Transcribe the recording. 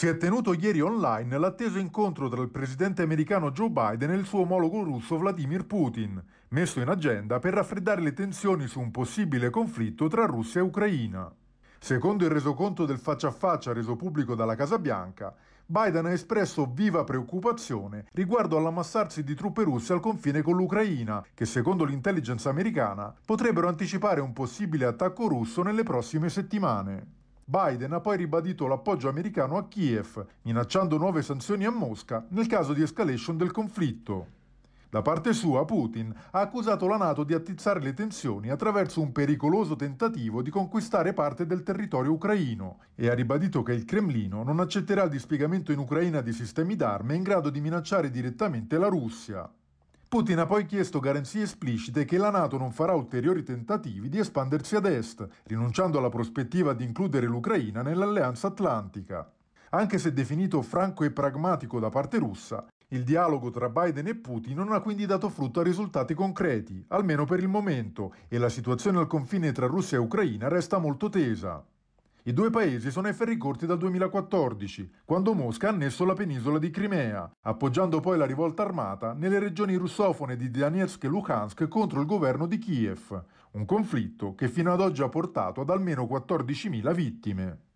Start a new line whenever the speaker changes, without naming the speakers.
Si è tenuto ieri online l'atteso incontro tra il presidente americano Joe Biden e il suo omologo russo Vladimir Putin, messo in agenda per raffreddare le tensioni su un possibile conflitto tra Russia e Ucraina. Secondo il resoconto del faccia a faccia reso pubblico dalla Casa Bianca, Biden ha espresso viva preoccupazione riguardo all'ammassarsi di truppe russe al confine con l'Ucraina, che secondo l'intelligence americana potrebbero anticipare un possibile attacco russo nelle prossime settimane. Biden ha poi ribadito l'appoggio americano a Kiev, minacciando nuove sanzioni a Mosca nel caso di escalation del conflitto. Da parte sua, Putin ha accusato la Nato di attizzare le tensioni attraverso un pericoloso tentativo di conquistare parte del territorio ucraino e ha ribadito che il Cremlino non accetterà il dispiegamento in Ucraina di sistemi d'arme in grado di minacciare direttamente la Russia. Putin ha poi chiesto garanzie esplicite che la Nato non farà ulteriori tentativi di espandersi ad est, rinunciando alla prospettiva di includere l'Ucraina nell'alleanza atlantica. Anche se definito franco e pragmatico da parte russa, il dialogo tra Biden e Putin non ha quindi dato frutto a risultati concreti, almeno per il momento, e la situazione al confine tra Russia e Ucraina resta molto tesa. I due paesi sono ai ferri corti dal 2014, quando Mosca ha annesso la penisola di Crimea, appoggiando poi la rivolta armata nelle regioni russofone di Donetsk e Luhansk contro il governo di Kiev, un conflitto che fino ad oggi ha portato ad almeno 14.000 vittime.